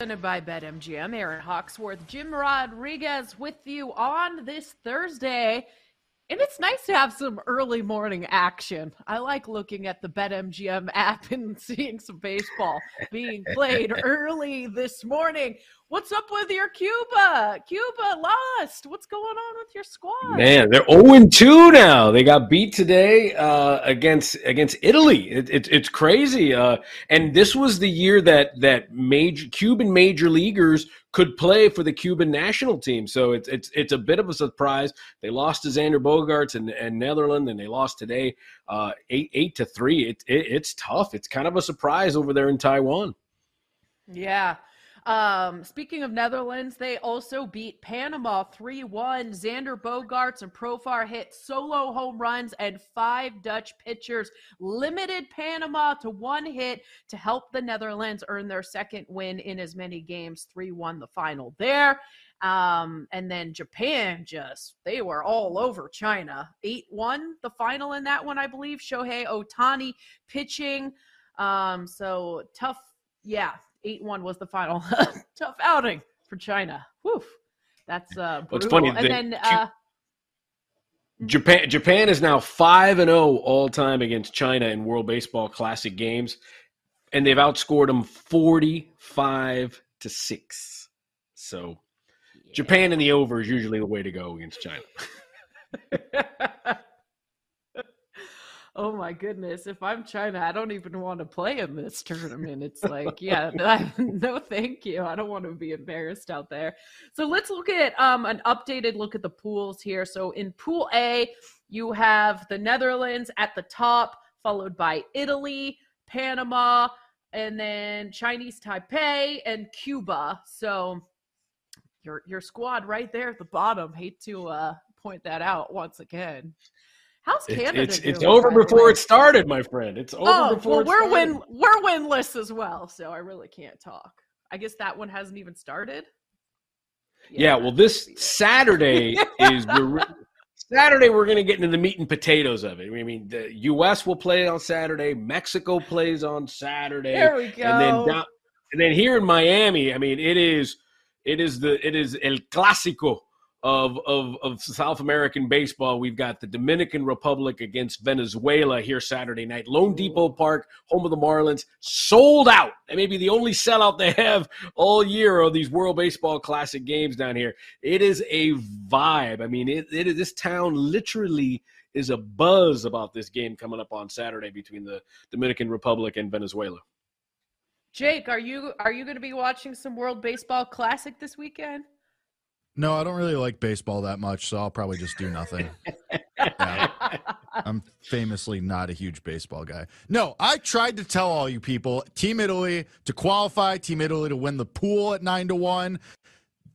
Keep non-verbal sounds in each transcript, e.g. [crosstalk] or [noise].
Presented by BetMGM, Aaron Hawksworth, Jim Rodriguez with you on this Thursday. And it's nice to have some early morning action. I like looking at the BetMGM app [laughs] and seeing some baseball being played [laughs] early this morning. What's up with your Cuba? Cuba lost. What's going on with your squad? Man, they're 0 2 now. They got beat today uh, against against Italy. It, it, it's crazy. Uh, and this was the year that that major Cuban major leaguers could play for the Cuban national team. So it's it's it's a bit of a surprise. They lost to Xander Bogaerts and, and Netherlands, and they lost today uh, eight eight to three. It, it it's tough. It's kind of a surprise over there in Taiwan. Yeah. Um, speaking of Netherlands, they also beat Panama 3 1. Xander Bogaerts and Profar hit solo home runs, and five Dutch pitchers limited Panama to one hit to help the Netherlands earn their second win in as many games. 3 1 the final there. Um, and then Japan just, they were all over China. 8 1 the final in that one, I believe. Shohei Ohtani pitching. Um, so tough. Yeah, eight one was the final. [laughs] Tough outing for China. Whew. That's uh brutal. What's funny, and the then uh Japan Japan is now five and zero all time against China in World Baseball Classic games, and they've outscored them forty five to six. So Japan in the over is usually the way to go against China. [laughs] Oh my goodness. If I'm China, I don't even want to play in this tournament. It's like, yeah, [laughs] no, thank you. I don't want to be embarrassed out there. So let's look at um, an updated look at the pools here. So in Pool A, you have the Netherlands at the top, followed by Italy, Panama, and then Chinese Taipei and Cuba. So your your squad right there at the bottom. Hate to uh, point that out once again. How's It's Canada it's, it's doing, over before way? it started, my friend. It's over Oh, before well, it we're win we're winless as well, so I really can't talk. I guess that one hasn't even started. Yeah, well, this Saturday is [laughs] Saturday. We're going to get into the meat and potatoes of it. I mean, the U.S. will play on Saturday. Mexico plays on Saturday. There we go. And then down, and then here in Miami, I mean, it is it is the it is el clásico of of of South American baseball. We've got the Dominican Republic against Venezuela here Saturday night. loanDepot Park, home of the Marlins, sold out. That may be the only sellout they have all year of these World Baseball Classic games down here. It is a vibe. I mean, it, it is this town literally is a buzz about this game coming up on Saturday between the Dominican Republic and Venezuela. Jake, are you are you going to be watching some World Baseball Classic this weekend? No, I don't really like baseball that much, so I'll probably just do nothing. [laughs] Yeah. I'm famously not a huge baseball guy. No, I tried to tell all you people Team Italy to qualify, Team Italy to win the pool at 9 to 1.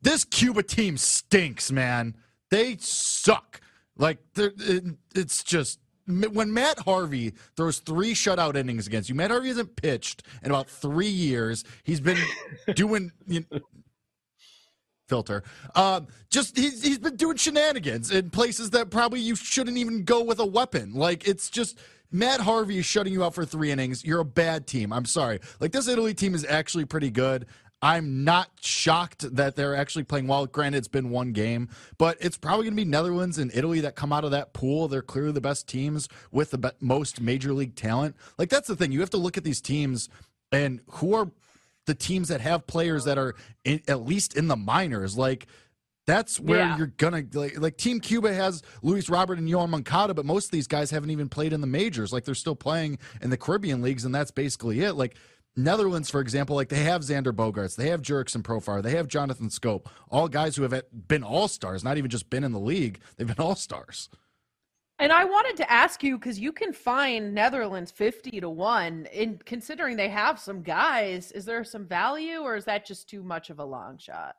This Cuba team stinks, man. They suck. Like it, it's just when Matt Harvey throws three shutout innings against you, Matt Harvey hasn't pitched in about three years. He's been [laughs] doing you know, filter. Um, just he's he's been doing shenanigans in places that probably you shouldn't even go with a weapon. Like it's just Matt Harvey is shutting you out for three innings. You're a bad team. I'm sorry. Like this Italy team is actually pretty good. I'm not shocked that they're actually playing well. Granted, it's been one game, but it's probably going to be Netherlands and Italy that come out of that pool. They're clearly the best teams with the most major league talent. Like that's the thing. You have to look at these teams and who are the teams that have players that are in, at least in the minors. Like that's where Yeah. you're gonna like, like Team Cuba has Luis Robert and Yoán Moncada, but most of these guys haven't even played in the majors. Like they're still playing in the Caribbean leagues, and that's basically it. Like Netherlands, for example, like they have Xander Bogaerts, they have Jurickson Profar, they have Jonathan Schoop, all guys who have been all stars, not even just been in the league, they've been all stars. And I wanted to ask you because you can find Netherlands 50 to 1. In considering they have some guys, is there some value or is that just too much of a long shot?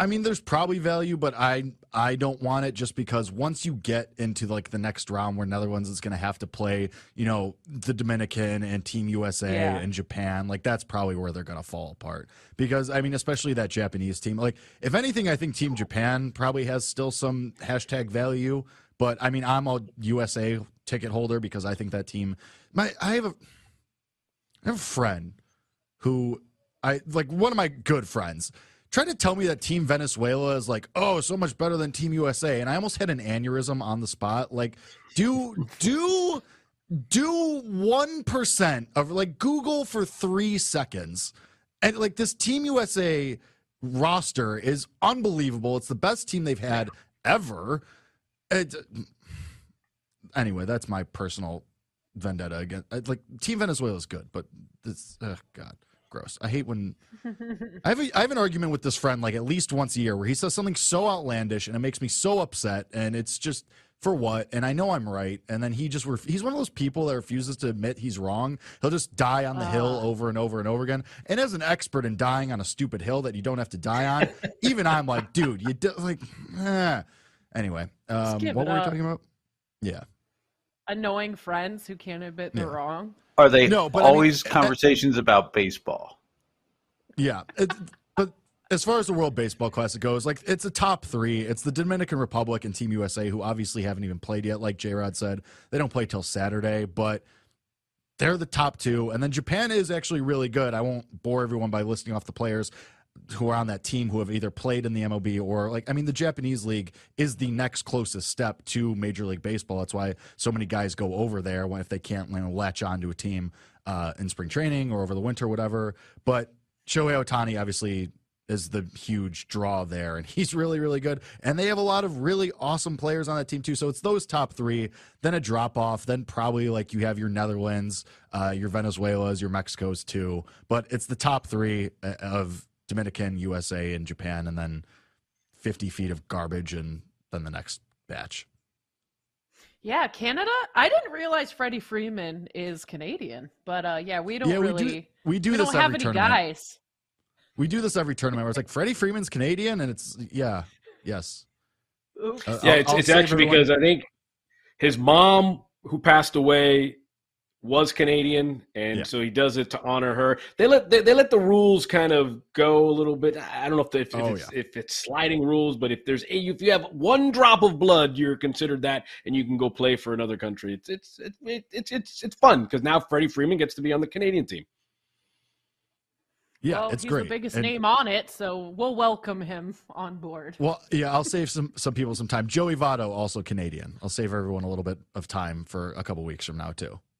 I mean, there's probably value, but I I don't want it just because once you get into like the next round where Netherlands is going to have to play, you know, the Dominican and Team USA Yeah. and Japan, like that's probably where they're going to fall apart. Because I mean, especially that Japanese team. Like, if anything, I think Team Japan probably has still some hashtag value. But I mean, I'm a USA ticket holder because I think that team. My I have a I have a friend who I like one of my good friends tried to tell me that Team Venezuela is like, oh, so much better than Team USA, and I almost had an aneurysm on the spot. Like, do do do one percent of like Google for three seconds, and like this Team USA roster is unbelievable. It's the best team they've had ever. It, anyway, that's my personal vendetta against like Team Venezuela is good, but this oh God, gross. I hate when [laughs] I have a, I have an argument with this friend like at least once a year where he says something so outlandish and it makes me so upset and it's just for what? And I know I'm right, and then he just ref- he's one of those people that refuses to admit he's wrong. He'll just die on the hill over and over and over again. And as an expert in dying on a stupid hill that you don't have to die on, [laughs] even I'm like, dude, you do, like. eh. Anyway, um, what it were we talking about? Yeah. Annoying friends who can't admit they're Yeah. wrong. Are they No, but I mean- always conversations about baseball? Yeah, it, but as far as the World Baseball Classic goes, like it's a top three. It's the Dominican Republic and Team USA, who obviously haven't even played yet. Like J Rod said, they don't play till Saturday, but they're the top two. And then Japan is actually really good. I won't bore everyone by listing off the players who are on that team who have either played in the MLB or like I mean the Japanese league is the next closest step to Major League Baseball. That's why so many guys go over there when if they can't you know, latch onto a team uh, in spring training or over the winter, whatever. But Shohei Ohtani obviously is the huge draw there, and [laughs] he's really, really good. And they have a lot of really awesome players on that team too. So it's those top three, then a drop off, then probably like you have your Netherlands, uh, your Venezuela's, your Mexico's too. But it's the top three uh, of Dominican, USA, and Japan, and then 50 feet of garbage, and then the next batch. Yeah, Canada. I didn't realize Freddie Freeman is Canadian, but uh, yeah, we don't Yeah, we really. do- we do we this don't have every any tournament. guys. We do this every tournament where it's like Freddie Freeman's Canadian, and it's yeah, yes. Uh, Yeah, I'll- it's, I'll it's actually everyone- because I think his mom, who passed away, was Canadian, and Yeah. so he does it to honor her. They let they, they let the rules kind of go a little bit. I don't know if, if, if, Oh, it's, if it's sliding rules, but if there's a, if you have one drop of blood, you're considered that, and you can go play for another country. It's it's it's it's it's, it's fun because now Freddie Freeman gets to be on the Canadian team. yeah, well, it's he's great. the biggest And- name on it, so we'll welcome him on board. Well, yeah, I'll save some some people some time. Joey Votto, also Canadian. I'll save everyone a little bit of time for a couple weeks from now too.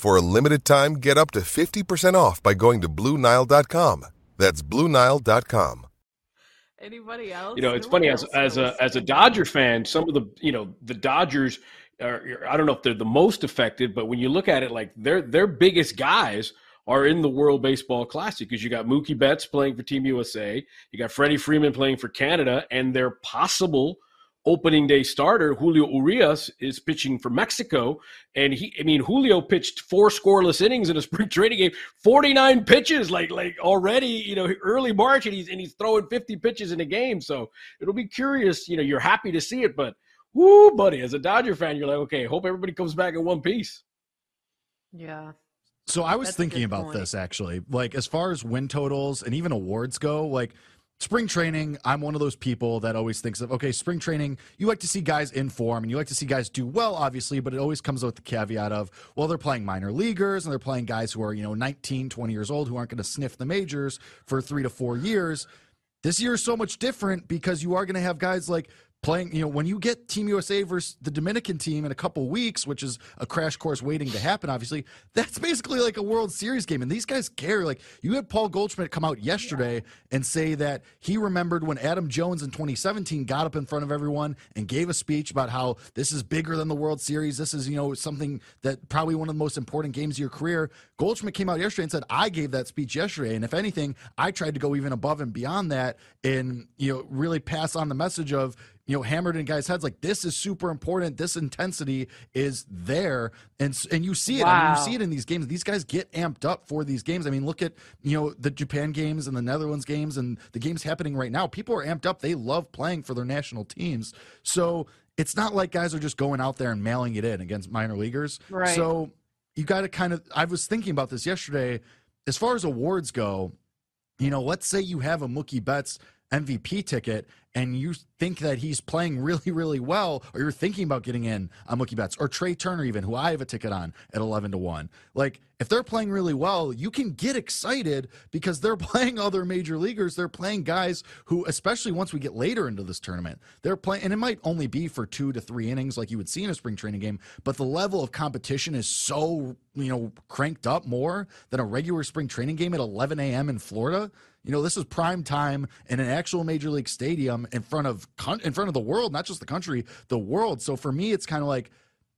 For a limited time, get up to 50% off by going to BlueNile.com. That's BlueNile.com. Anybody else? You know, it's Who funny as as a as a Dodger fan, some of the you know the Dodgers are I don't know if they're the most affected, but when you look at it, like their their biggest guys are in the World Baseball Classic because you got Mookie Betts playing for Team USA, you got Freddie Freeman playing for Canada, and they're possible opening day starter Julio Urias is pitching for Mexico, and he I mean Julio pitched four scoreless innings in a [laughs] spring training game, 49 pitches like like already, you know, early March and he's and he's throwing 50 pitches in a game. So it'll be curious, you know, you're happy to see it, but whoo, buddy, as a Dodger fan, you're like, okay, hope everybody comes back in one piece. yeah. so I was That's thinking about point. this actually. Like as far as win totals and even awards go, like spring training, I'm one of those people that always thinks of, okay, spring training, you like to see guys in form and you like to see guys do well, obviously, but it always comes with the caveat of, well, they're playing minor leaguers and they're playing guys who are, you know, 19, 20 years old who aren't going to sniff the majors for three to four years. This year is so much different because you are going to have guys like playing you know when you get team usa versus the dominican team in a couple weeks which is a crash course waiting to happen obviously [laughs] that's basically like a world series game. And these guys care. Like you had paul goldschmidt come out yesterday and say that he remembered when adam jones in 2017 got up in front of everyone and gave a speech about how this is bigger than the world series. This is you know something that probably one of the most important games of your career. Goldschmidt came out yesterday and said i gave that speech yesterday. And if anything i tried to go even above and beyond that and you know really pass on the message of you know hammered in guys' heads like this is super important. This intensity is there, and and you see it. Wow. I mean, you see it in these games. These guys get amped up for these games. I mean, look at you know the Japan games and the Netherlands games and the games happening right now. People are amped up. They love playing for their national teams. So it's not like guys are just going out there and mailing it in against minor leaguers. Right. So you got to kind of. I was thinking about this yesterday. As far as awards go, you know, let's say you have a Mookie Betts MVP ticket and you think that he's playing really, really well, or you're thinking about getting in on Mookie Betts or Trea Turner, even who I have a ticket on at 11 to 1. Like, if they're playing really well, you can get excited because they're [laughs] playing other major leaguers. They're playing guys who, especially once we get later into this tournament, they're playing, and it might only be for two to three innings like you would see in a spring training game, but the level of competition is so, you know, cranked up more than a regular spring training game at 11 a.m. in Florida you know, this is prime time in an actual major league stadium Um, in front of in front of the world, not just the country, the world. So for me, it's kind of like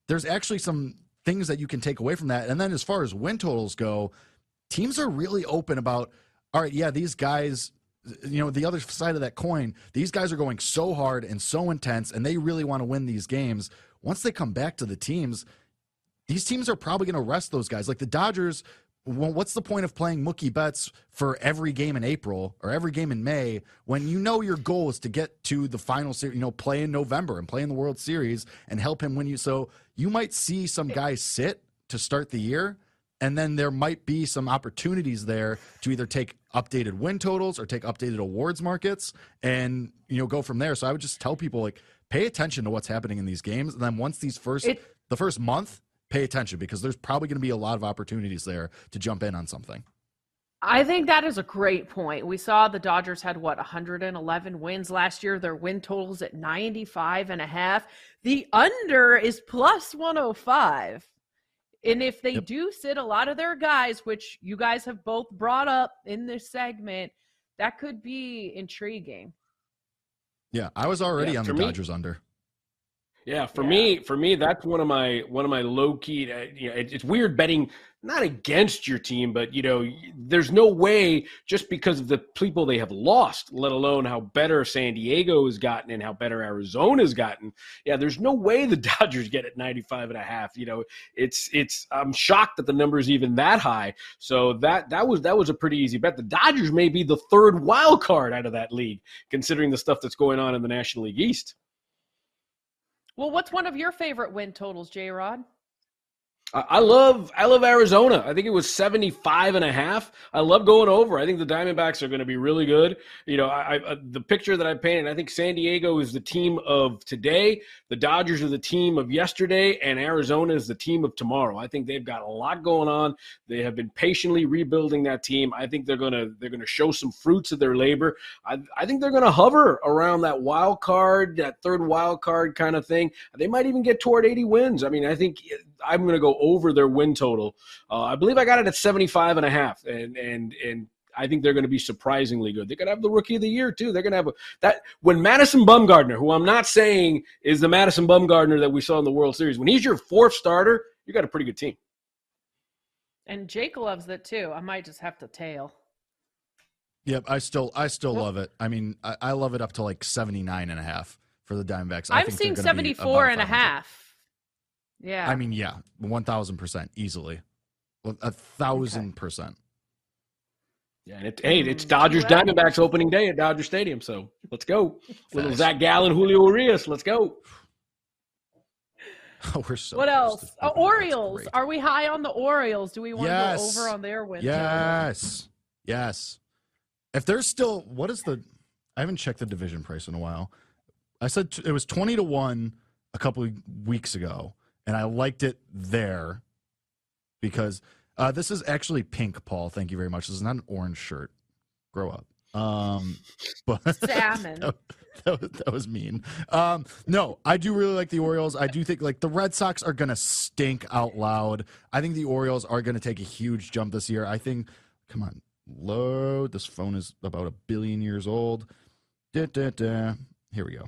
there's actually some things that you can take away from that. And then as far as win totals go, teams are really open about. All right, yeah, these guys you know the other side of that coin these guys are going so hard and so intense and they really want to win these games once they come back to the teams these teams are probably going to rest those guys like the dodgers well, what's the point of playing Mookie Betts for every game in April or every game in May when you know your goal is to get to the final series, you know, play in November and play in the World Series and help him win you. So you might see some guys sit to start the year, and then there might be some opportunities there to either take updated win totals or take updated awards markets and you know go from there. So I would just tell people like pay attention to what's happening in these games, and then once these first it, the first month pay attention because there's probably going to be a lot of opportunities there to jump in on something. I think that is a great point. We saw the Dodgers had what 111 wins last year. Their win totals at 95 and a half. The under is plus 105. And if they yep. do sit a lot of their guys, which you guys have both brought up in this segment, that could be intriguing. Yeah, I was already yeah, on the me, Dodgers under. Yeah, for yeah. me, for me, that's one of my one of my low key. Uh, you know, it, it's weird betting not against your team, but you know, there's no way just because of the people they have lost, let alone how better San Diego has gotten and how better Arizona has gotten. Yeah, there's no way the [laughs] Dodgers get at 95 and a half. You know, it's it's I'm shocked that the number is even that high. So that that was that was a pretty easy bet. The Dodgers may be the third wild card out of that league, considering the stuff that's going on in the National League East. Well, what's one of your favorite win totals, J Rod? I love I love Arizona. I think it was 75 and a half. I love going over. I think the Diamondbacks are going to be really good. You know, I, I, uh, the picture that I painted, I think San Diego is the team of today, the Dodgers are the team of yesterday, and Arizona is the team of tomorrow. I think they've got a lot going on. They have been patiently rebuilding that team. I think they're going to they're going to show some fruits of their labor. I, I think they're going to hover around that wild card, that third wild card kind of thing. They might even get toward 80 wins. I mean, I think I'm going to go over their win total. Uh, I believe I got it at 75 and a half, and and and I think they're going to be surprisingly good. They're going to have the rookie of the year too. They're going to have a, that when Madison Bumgarner, who I'm not saying is the Madison Bumgarner that we saw in the World Series, when he's your fourth starter, you got a pretty good team. And Jake loves it too. I might just have to tail. Yep, I still I still love it. I mean, I, I, love it up to like 79 and a half for the Diamondbacks. I I'm seeing 74 and a half. Yeah. I mean, yeah, 1000% easily. A thousand okay. percent. Yeah, and it, hey, it's Dodgers Diamondbacks opening day at Dodger Stadium, so let's go. [laughs] Little Zac Gallen, Julio Urias, let's go. Oh, [laughs] we're so. What else? Uh, Orioles. Are we high on the Orioles? Do we want yes. to go over on their win? Yes. Yes. If there's still, what is the I haven't checked the division price in a while. I said t- it was 20 to 1 a couple of weeks ago, and I liked it there because uh, this is actually pink, Paul. Thank you very much. This is not an orange shirt. Grow up. Um, [laughs] but Salmon. that, [laughs] that was, that was mean. Um, no, I do really like the Orioles. I do think like the Red Sox are going to stink out loud. I think the Orioles are going to take a huge jump this year. I think, come on, load. This phone is about a billion years old. Da, da, da. Here we go.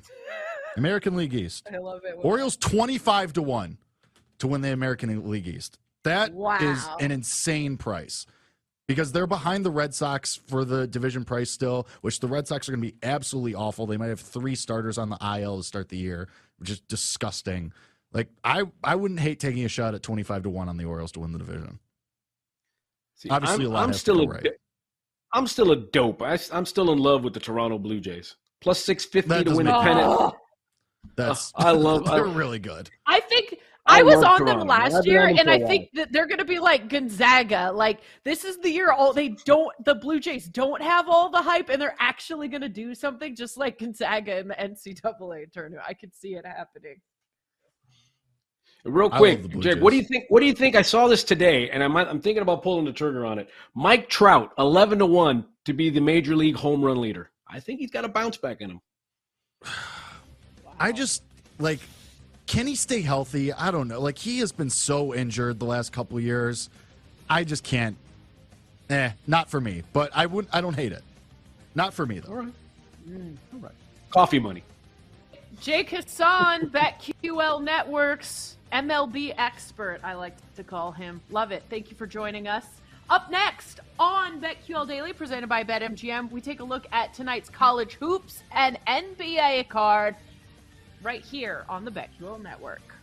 American League East. I love it. Orioles 25 to 1 to win the American League East. That is Wow. an insane price because they're behind the Red Sox for the division price still, which the Red Sox are going to be absolutely awful. They might have three starters on the IL to start the year, which is disgusting. Like I, I wouldn't hate taking a shot at 25 to 1 on the Orioles to win the division. See, Obviously, I'm, a lot I'm has to still go a, right. I'm still a dope. I, am still in love with the Toronto Blue Jays. Plus six fifty to win the pennant. Oh, That's I love- [laughs] I- they're really good. I think I I, was on them Toronto. Last year, and for a I while. think that they're going to be like Gonzaga. Like this is the year all they don't. The Blue Jays don't have all the hype, and they're actually going to do something, just like Gonzaga in the NCAA tournament. I could see it happening. Real quick, love Jake, what do you think? What do you think? I saw this today, and I'm I'm thinking about pulling the trigger on it. Mike Trout, eleven to one to be the major league home run leader. I think he's got a bounce back in him. I just like can he stay healthy? I don't know. Like he has been so injured the last couple years. I just can't. Eh, not for me. But I wouldn't. I don't hate it. Not for me though. All right, all right. Coffee money. Jake Hassan, BetQL Networks, MLB expert, I like to call him. Love it. Thank you for joining us. Up next on BetQL Daily, presented by BetMGM, we take a look at tonight's college hoops and NBA card right here on the BetQL Network.